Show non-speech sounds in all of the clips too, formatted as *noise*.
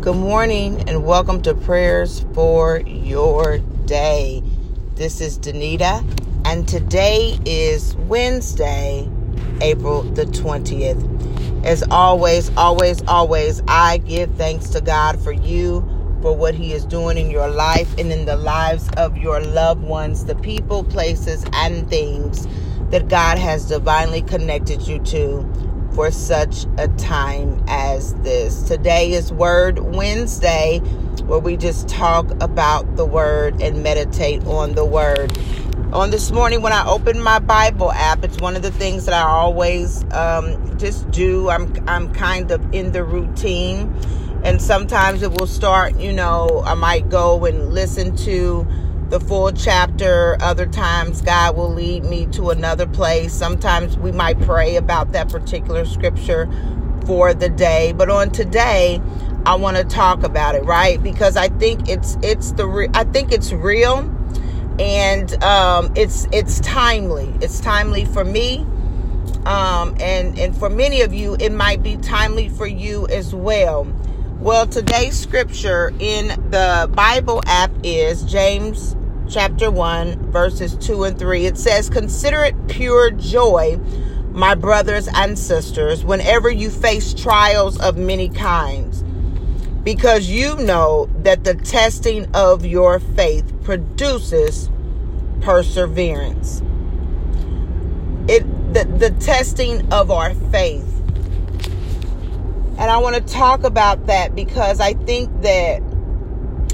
Good morning and welcome to Prayers for Your Day. This is Danita, and today is Wednesday, April the 20th. As always, always, always, I give thanks to God for you, for what He is doing in your life and in the lives of your loved ones, the people, places, and things that God has divinely connected you to for such a time as this. Today is Word Wednesday, where we just talk about the Word and meditate on the Word. On this morning, when I open my Bible app, it's one of the things that I always um, just do. I'm I'm kind of in the routine, and sometimes it will start. You know, I might go and listen to the full chapter. Other times, God will lead me to another place. Sometimes we might pray about that particular scripture for the day. But on today, I want to talk about it, right? Because I think it's it's the re- I think it's real, and um, it's it's timely. It's timely for me. Um, and and for many of you, it might be timely for you as well. Well, today's scripture in the Bible app is James chapter 1, verses 2 and 3. It says, Consider it pure joy, my brothers and sisters, whenever you face trials of many kinds, because you know that the testing of your faith produces perseverance. It the, the testing of our faith. And I want to talk about that because I think that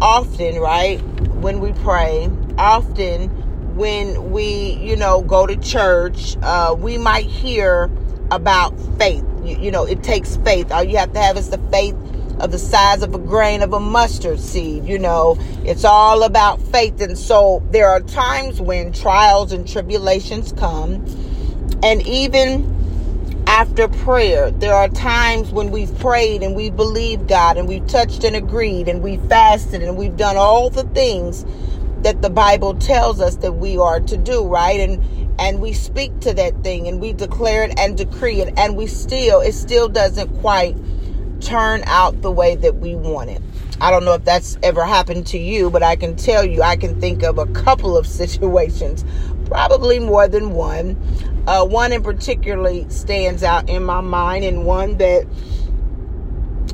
often, right, when we pray, often when we, you know, go to church, uh, we might hear about faith. You, you know, it takes faith. All you have to have is the faith of the size of a grain of a mustard seed. You know, it's all about faith. And so there are times when trials and tribulations come, and even after prayer. There are times when we've prayed and we believed God and we've touched and agreed and we've fasted and we've done all the things that the Bible tells us that we are to do, right? And and we speak to that thing and we declare it and decree it and we still it still doesn't quite turn out the way that we want it. I don't know if that's ever happened to you, but I can tell you I can think of a couple of *laughs* situations, probably more than one, uh, one in particularly stands out in my mind, and one that,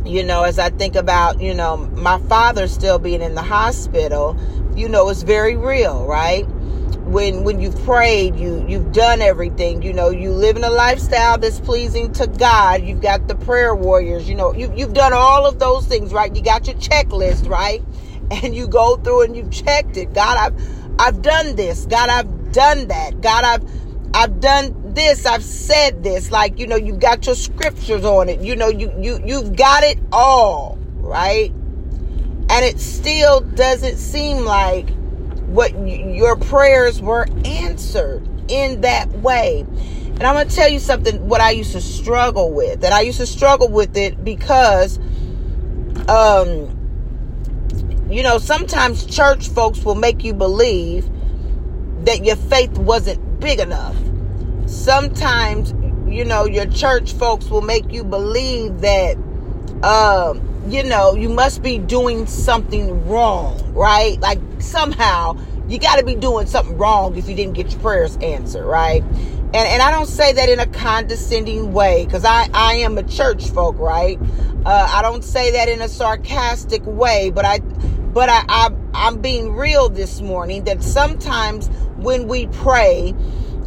you know, as I think about, you know, my father still being in the hospital, you know, it's very real, right? When when you've prayed, you you've done everything, you know, you live in a lifestyle that's pleasing to God. You've got the prayer warriors, you know, you you've done all of those things, right? You got your checklist, right? *laughs* And you go through and you've checked it. God, I've I've done this. God, I've done that. God, I've I've done this, I've said this. Like, you know, you got your scriptures on it. You know, you you you've got it all, right? And it still doesn't seem like what your prayers were answered in that way. And I'm going to tell you something what I used to struggle with. And I used to struggle with it because um you know, sometimes church folks will make you believe that your faith wasn't big enough. Sometimes you know your church folks will make you believe that um you know you must be doing something wrong right? Like somehow you got to be doing something wrong if you didn't get your prayers answered right? And and i don't say that in a condescending way because i i am a church folk right? Uh, i don't say that in a sarcastic way but i but I, I i'm being real this morning that sometimes when we pray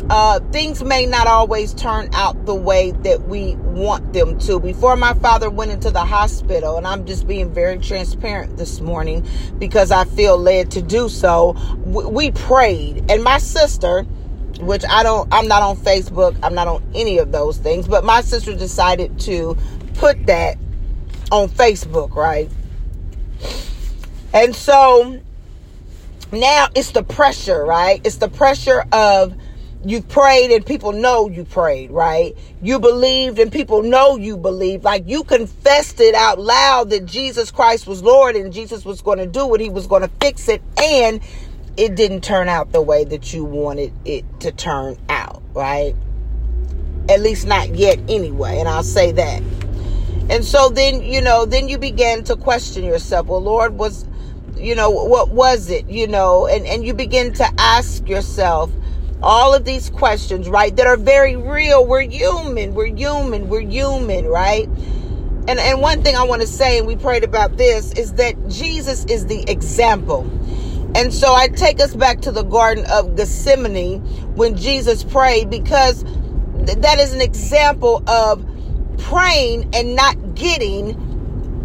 uh, things may not always turn out the way that we want them to. Before my father went into the hospital, and I'm just being very transparent this morning because I feel led to do so, we prayed. And my sister, which I don't, I'm not on Facebook, I'm not on any of those things, but my sister decided to put that on Facebook, right? And so now it's the pressure, right? It's the pressure of you prayed and people know you prayed, right? You believed and people know you believed. Like you confessed it out loud that Jesus Christ was Lord and Jesus was going to do it. He was going to fix it. And it didn't turn out the way that you wanted it to turn out, right? At least not yet anyway. And I'll say that. And so then, you know, then you begin to question yourself. Well, Lord, was, you know, what was it? You know, and, and you begin to ask yourself all of these questions, right? That are very real. We're human. We're human. We're human, right? And, and one thing I want to say, and we prayed about this, is that Jesus is the example. And so I take us back to the Garden of Gethsemane when Jesus prayed because that is an example of praying and not getting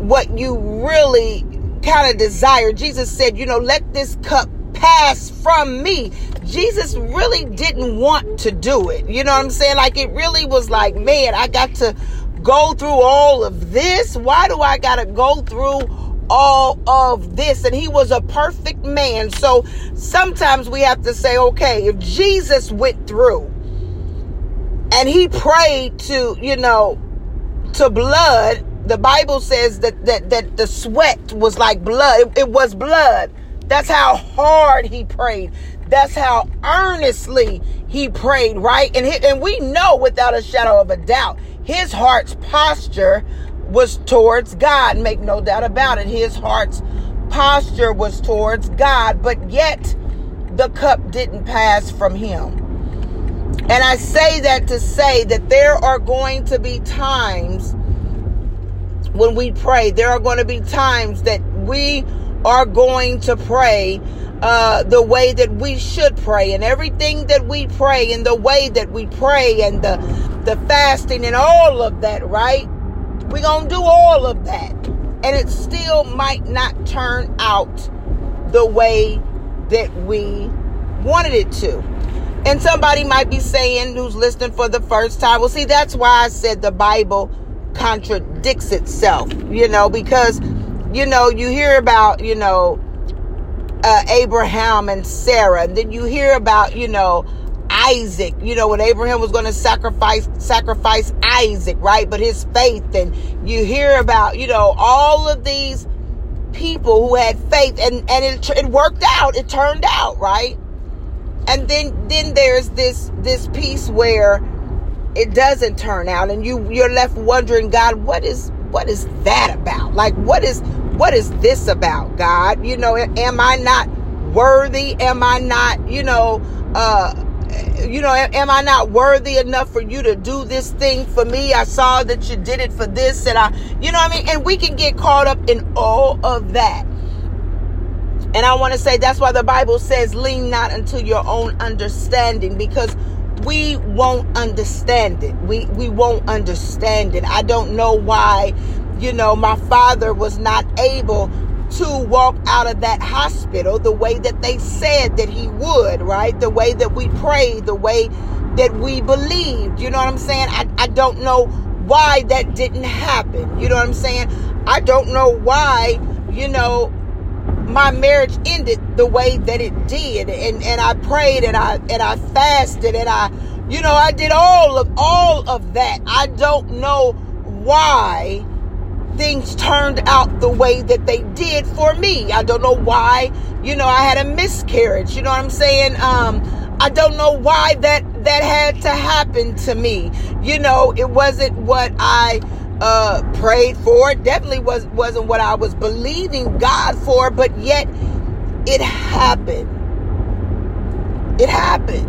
what you really kind of desire. Jesus said, you know, let this cup pass from me. Jesus really didn't want to do it. You know what I'm saying? Like it really was like, man, I got to go through all of this? Why do I got to go through all of this? And he was a perfect man. So sometimes we have to say, okay, if Jesus went through and he prayed to, you know, to blood, the Bible says that that that the sweat was like blood. It, it was blood. That's how hard he prayed. That's how earnestly he prayed, right? And he, and we know without a shadow of a doubt his heart's posture was towards God. Make no doubt about it. His heart's posture was towards God, but yet the cup didn't pass from him. And I say that to say that there are going to be times when we pray, there are going to be times that we are going to pray uh, the way that we should pray, and everything that we pray, and the way that we pray, and the the fasting, and all of that. Right? We're gonna do all of that, and it still might not turn out the way that we wanted it to. And somebody might be saying, who's listening for the first time, well, see, that's why I said the Bible contradicts itself, you know, because, you know, you hear about, you know, uh, Abraham and Sarah, and then you hear about, you know, Isaac, you know, when Abraham was going to sacrifice sacrifice Isaac, right? But his faith, and you hear about, you know, all of these people who had faith, and and it, it worked out. It turned out right. And then then there's this this piece where it doesn't turn out, and you you're left wondering, God, what is what is that about? Like, what is what is this about, God? You know, am I not worthy? Am I not, you know, uh, you know, am I not worthy enough for you to do this thing for me? I saw that you did it for this, and I, you know, I mean, and we can get caught up in all of that. And I want to say that's why the Bible says, lean not unto your own understanding, because we won't understand it. We we won't understand it. I don't know why you know, my father was not able to walk out of that hospital the way that they said that he would, right? The way that we prayed, the way that we believed. You know what I'm saying? I, I don't know why that didn't happen. You know what I'm saying? I don't know why, you know, my marriage ended the way that it did. And and I prayed and I and I fasted and I you know, I did all of all of that. I don't know why things turned out the way that they did for me. I don't know why, you know, I had a miscarriage. You know what I'm saying? Um, I don't know why that that had to happen to me. You know, it wasn't what I uh, prayed for. It definitely was wasn't what I was believing God for, but yet it happened. It happened.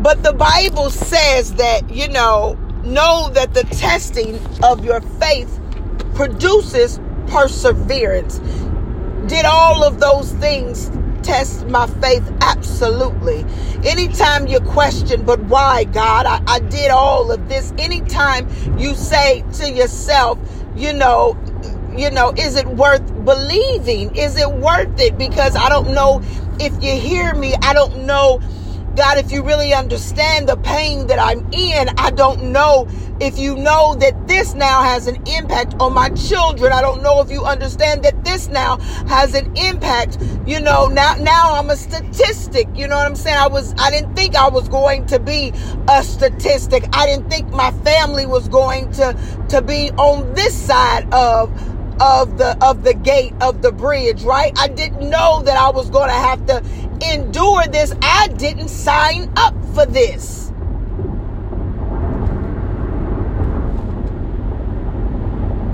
But the Bible says that, you know, know that the testing of your faith produces perseverance. Did all of those things test my faith? Absolutely. Anytime you question, but why, God? I, I did all of this. Anytime you say to yourself, you know, you know, is it worth believing? Is it worth it? Because I don't know if you hear me. I don't know God, if you really understand the pain that I'm in, I don't know if you know that this now has an impact on my children. I don't know if you understand that this now has an impact. You know, now now I'm a statistic. You know what I'm saying? I was I didn't think I was going to be a statistic. I didn't think my family was going to to be on this side of of the of the gate of the bridge, right? I didn't know that I was going to have to endure this. I didn't sign up for this.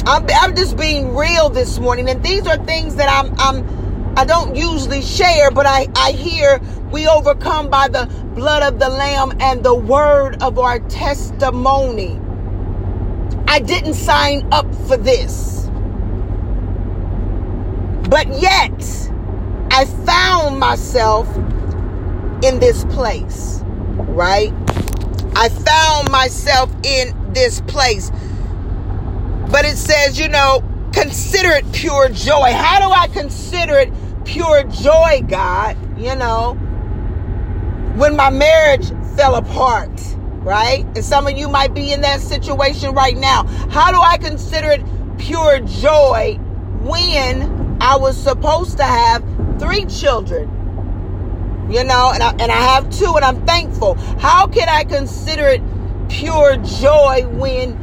I'm, I'm just being real this morning, and these are things that I'm I'm I don't usually share, but I I hear we overcome by the blood of the lamb and the word of our testimony. I didn't sign up for this. But yet, I found myself in this place, right? I found myself in this place. But it says, you know, consider it pure joy. How do I consider it pure joy, God? You know, when my marriage fell apart, right? And some of you might be in that situation right now. How do I consider it pure joy when I was supposed to have three children? You know, and I, and I have two, and I'm thankful. How can I consider it pure joy when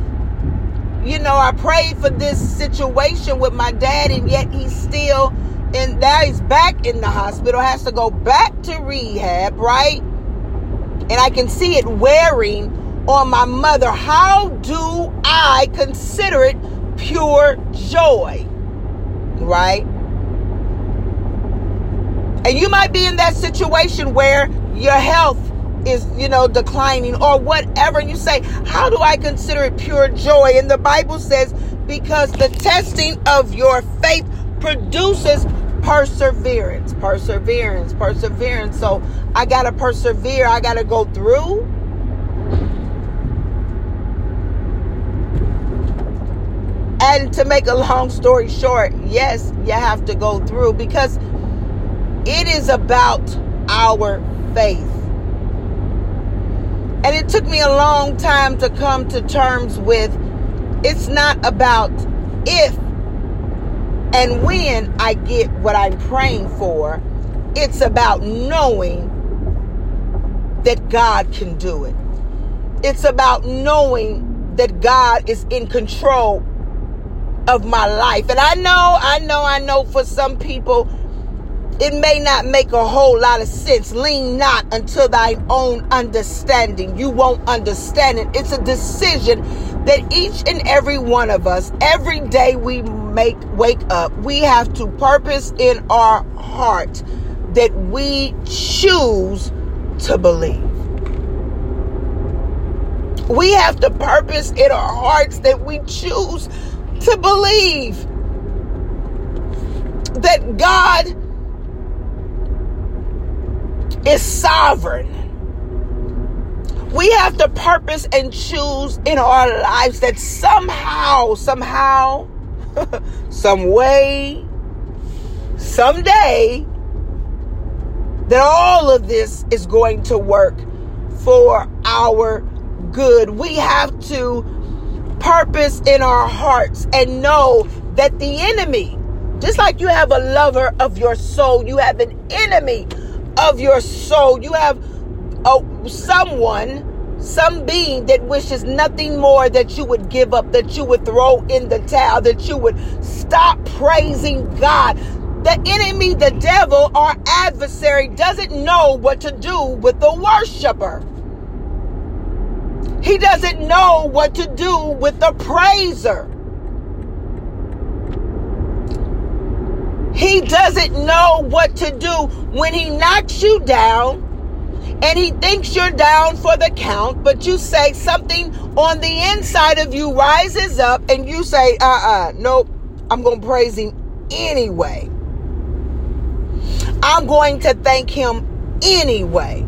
you know, I prayed for this situation with my dad, and yet he's still, and now he's back in the hospital, has to go back to rehab, right? And I can see it wearing on my mother. How do I consider it pure joy? Right? And you might be in that situation where your health is, you know, declining or whatever. And you say, How do I consider it pure joy? And the Bible says, Because the testing of your faith produces perseverance, perseverance, perseverance. So I got to persevere, I got to go through. To make a long story short, yes, you have to go through because it is about our faith. And it took me a long time to come to terms with it's not about if and when I get what I'm praying for, it's about knowing that God can do it. It's about knowing that God is in control of my life. And I know, I know, I know for some people, it may not make a whole lot of sense. Lean not until thy own understanding. You won't understand it. It's a decision that each and every one of us, every day we make wake up, we have to purpose in our heart that we choose to believe. We have to purpose in our hearts that we choose to believe that God is sovereign. We have to purpose and choose in our lives that somehow, somehow, *laughs* some way, someday, that all of this is going to work for our good. We have to purpose in our hearts and know that the enemy, just like you have a lover of your soul, you have an enemy of your soul. You have a, someone, some being that wishes nothing more that you would give up, that you would throw in the towel, that you would stop praising God. The enemy, the devil, our adversary, doesn't know what to do with the worshiper. He doesn't know what to do with the praiser. He doesn't know what to do when he knocks you down and he thinks you're down for the count, but you say something on the inside of you rises up and you say, uh uh-uh, uh, nope, I'm going to praise him anyway. I'm going to thank him anyway.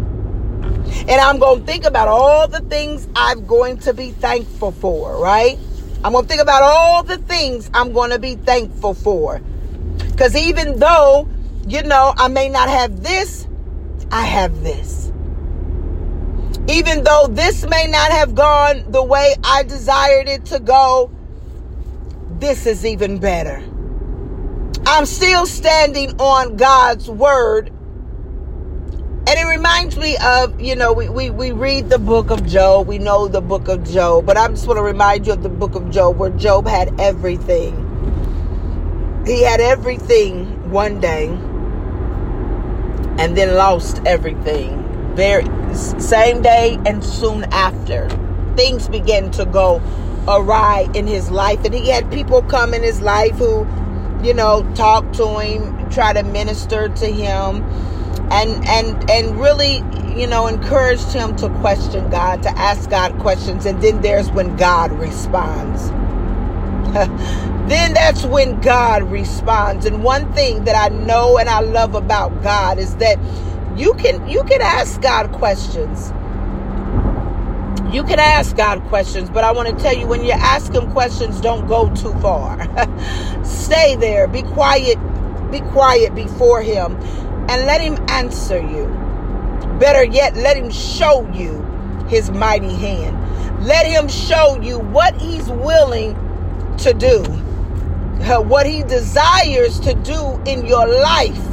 And I'm going to think about all the things I'm going to be thankful for, right? I'm going to think about all the things I'm going to be thankful for. Because even though, you know, I may not have this, I have this. Even though this may not have gone the way I desired it to go, this is even better. I'm still standing on God's word. And it reminds me of, you know, we, we, we read the book of Job. We know the book of Job. But I just want to remind you of the book of Job where Job had everything. He had everything one day and then lost everything. Very same day and soon after. Things began to go awry in his life. And he had people come in his life who, you know, talk to him, try to minister to him, and and and really, you know, encouraged him to question God, to ask God questions. And then there's when God responds. *laughs* then that's when God responds. And one thing that I know and I love about God is that you can you can ask God questions. You can ask God questions, but I want to tell you when you ask him questions, don't go too far. *laughs* Stay there. Be quiet. Be quiet before him and let him answer you. Better yet, let him show you his mighty hand. Let him show you what he's willing to do, uh, what he desires to do in your life.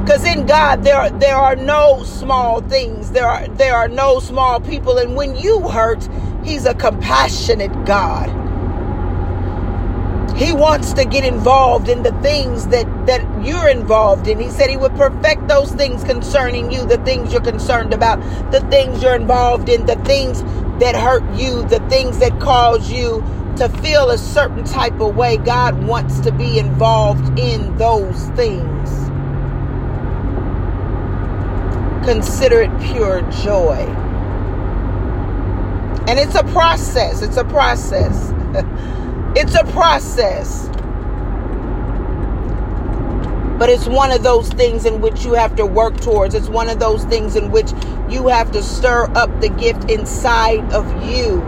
Because in God there there are no small things. There are there are no small people. And when you hurt, He's a compassionate God. He wants to get involved in the things that, that you're involved in. He said he would perfect those things concerning you, the things you're concerned about, the things you're involved in, the things that hurt you, the things that cause you to feel a certain type of way. God wants to be involved in those things. Consider it pure joy. And it's a process. It's a process. *laughs* it's a process. But it's one of those things in which you have to work towards. It's one of those things in which you have to stir up the gift inside of you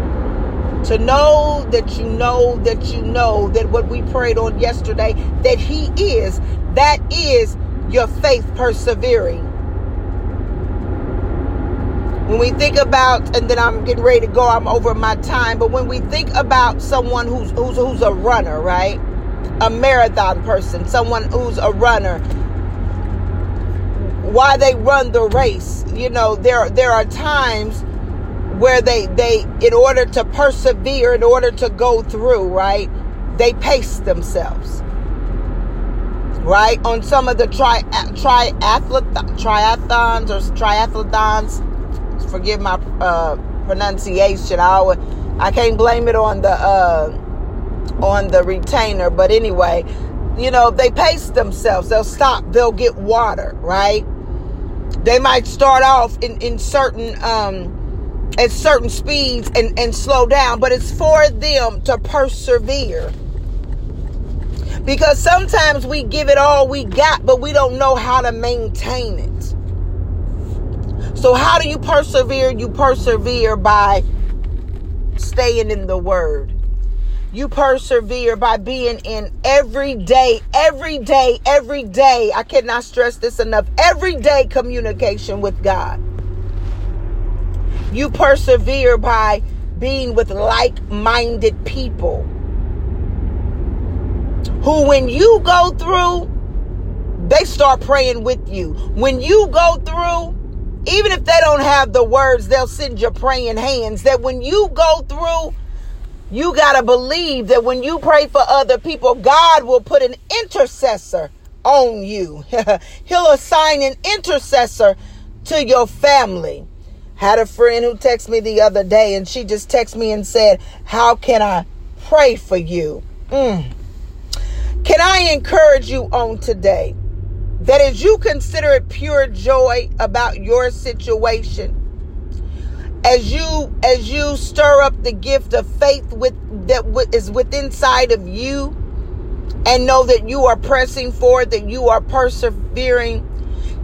to know that you know that you know that what we prayed on yesterday that he is that is your faith persevering when we think about and then I'm getting ready to go I'm over my time but when we think about someone who's who's who's a runner right? A marathon person someone who's a runner why they run the race you know there there are times where they they in order to persevere in order to go through right they pace themselves. Right? On some of the tri triathlon triathlons or triathlons forgive my uh, pronunciation I always, I can't blame it on the uh, on the retainer but anyway you know they pace themselves they'll stop they'll get water right they might start off in in certain um at certain speeds and, and slow down, but it's for them to persevere. Because sometimes we give it all we got, but we don't know how to maintain it. So, how do you persevere? You persevere by staying in the Word. You persevere by being in every day, every day, every day. I cannot stress this enough. Everyday communication with God. You persevere by being with like minded people who, when you go through, they start praying with you. When you go through, even if they don't have the words, they'll send you praying hands. That when you go through, you got to believe that when you pray for other people, God will put an intercessor on you. *laughs* He'll assign an intercessor to your family. Had a friend who texted me the other day and she just texted me and said, How can I pray for you? Mm. Can I encourage you on today that as you consider it pure joy about your situation, as you as you stir up the gift of faith with that is within inside of you and know that you are pressing forward that you are persevering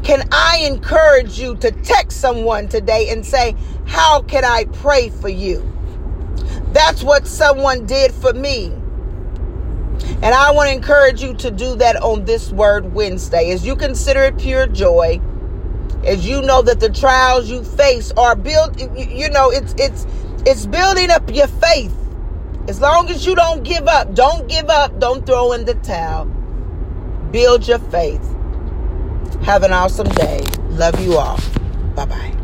can I encourage you to text someone today and say, How can I pray for you? That's what someone did for me. And I want to encourage you to do that on this Word Wednesday. As you consider it pure joy, as you know that the trials you face are built, you know, it's it's it's building up your faith. As long as you don't give up, don't give up, don't throw in the towel. Build your faith. Have an awesome day. Love you all. Bye bye.